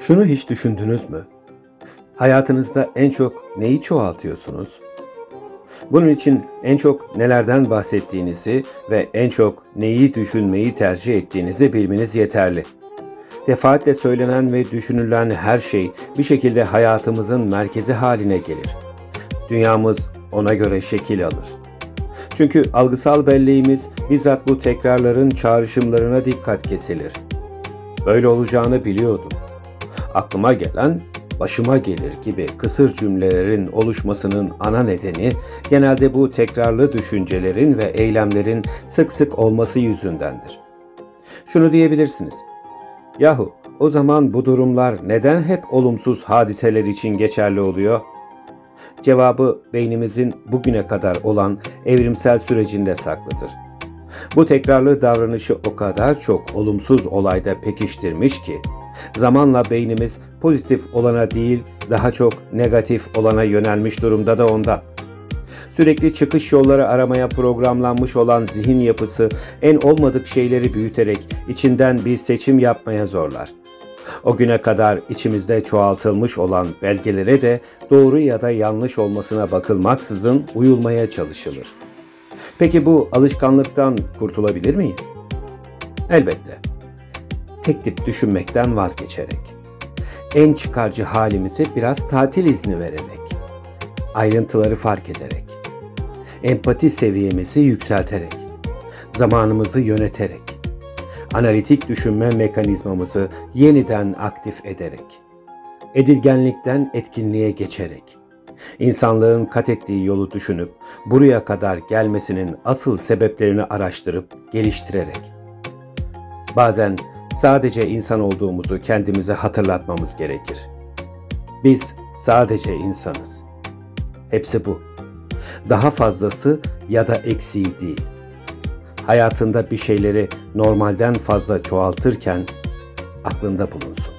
Şunu hiç düşündünüz mü? Hayatınızda en çok neyi çoğaltıyorsunuz? Bunun için en çok nelerden bahsettiğinizi ve en çok neyi düşünmeyi tercih ettiğinizi bilmeniz yeterli. Defaatle söylenen ve düşünülen her şey bir şekilde hayatımızın merkezi haline gelir. Dünyamız ona göre şekil alır. Çünkü algısal belleğimiz bizzat bu tekrarların çağrışımlarına dikkat kesilir. Böyle olacağını biliyordum. Aklıma gelen başıma gelir gibi kısır cümlelerin oluşmasının ana nedeni genelde bu tekrarlı düşüncelerin ve eylemlerin sık sık olması yüzündendir. Şunu diyebilirsiniz. Yahu o zaman bu durumlar neden hep olumsuz hadiseler için geçerli oluyor? Cevabı beynimizin bugüne kadar olan evrimsel sürecinde saklıdır. Bu tekrarlı davranışı o kadar çok olumsuz olayda pekiştirmiş ki zamanla beynimiz pozitif olana değil daha çok negatif olana yönelmiş durumda da ondan. Sürekli çıkış yolları aramaya programlanmış olan zihin yapısı en olmadık şeyleri büyüterek içinden bir seçim yapmaya zorlar. O güne kadar içimizde çoğaltılmış olan belgelere de doğru ya da yanlış olmasına bakılmaksızın uyulmaya çalışılır. Peki bu alışkanlıktan kurtulabilir miyiz? Elbette. Tek tip düşünmekten vazgeçerek. En çıkarcı halimize biraz tatil izni vererek. Ayrıntıları fark ederek. Empati seviyemizi yükselterek. Zamanımızı yöneterek. Analitik düşünme mekanizmamızı yeniden aktif ederek. Edilgenlikten etkinliğe geçerek İnsanlığın kat ettiği yolu düşünüp buraya kadar gelmesinin asıl sebeplerini araştırıp geliştirerek. Bazen sadece insan olduğumuzu kendimize hatırlatmamız gerekir. Biz sadece insanız. Hepsi bu. Daha fazlası ya da eksiği değil. Hayatında bir şeyleri normalden fazla çoğaltırken aklında bulunsun.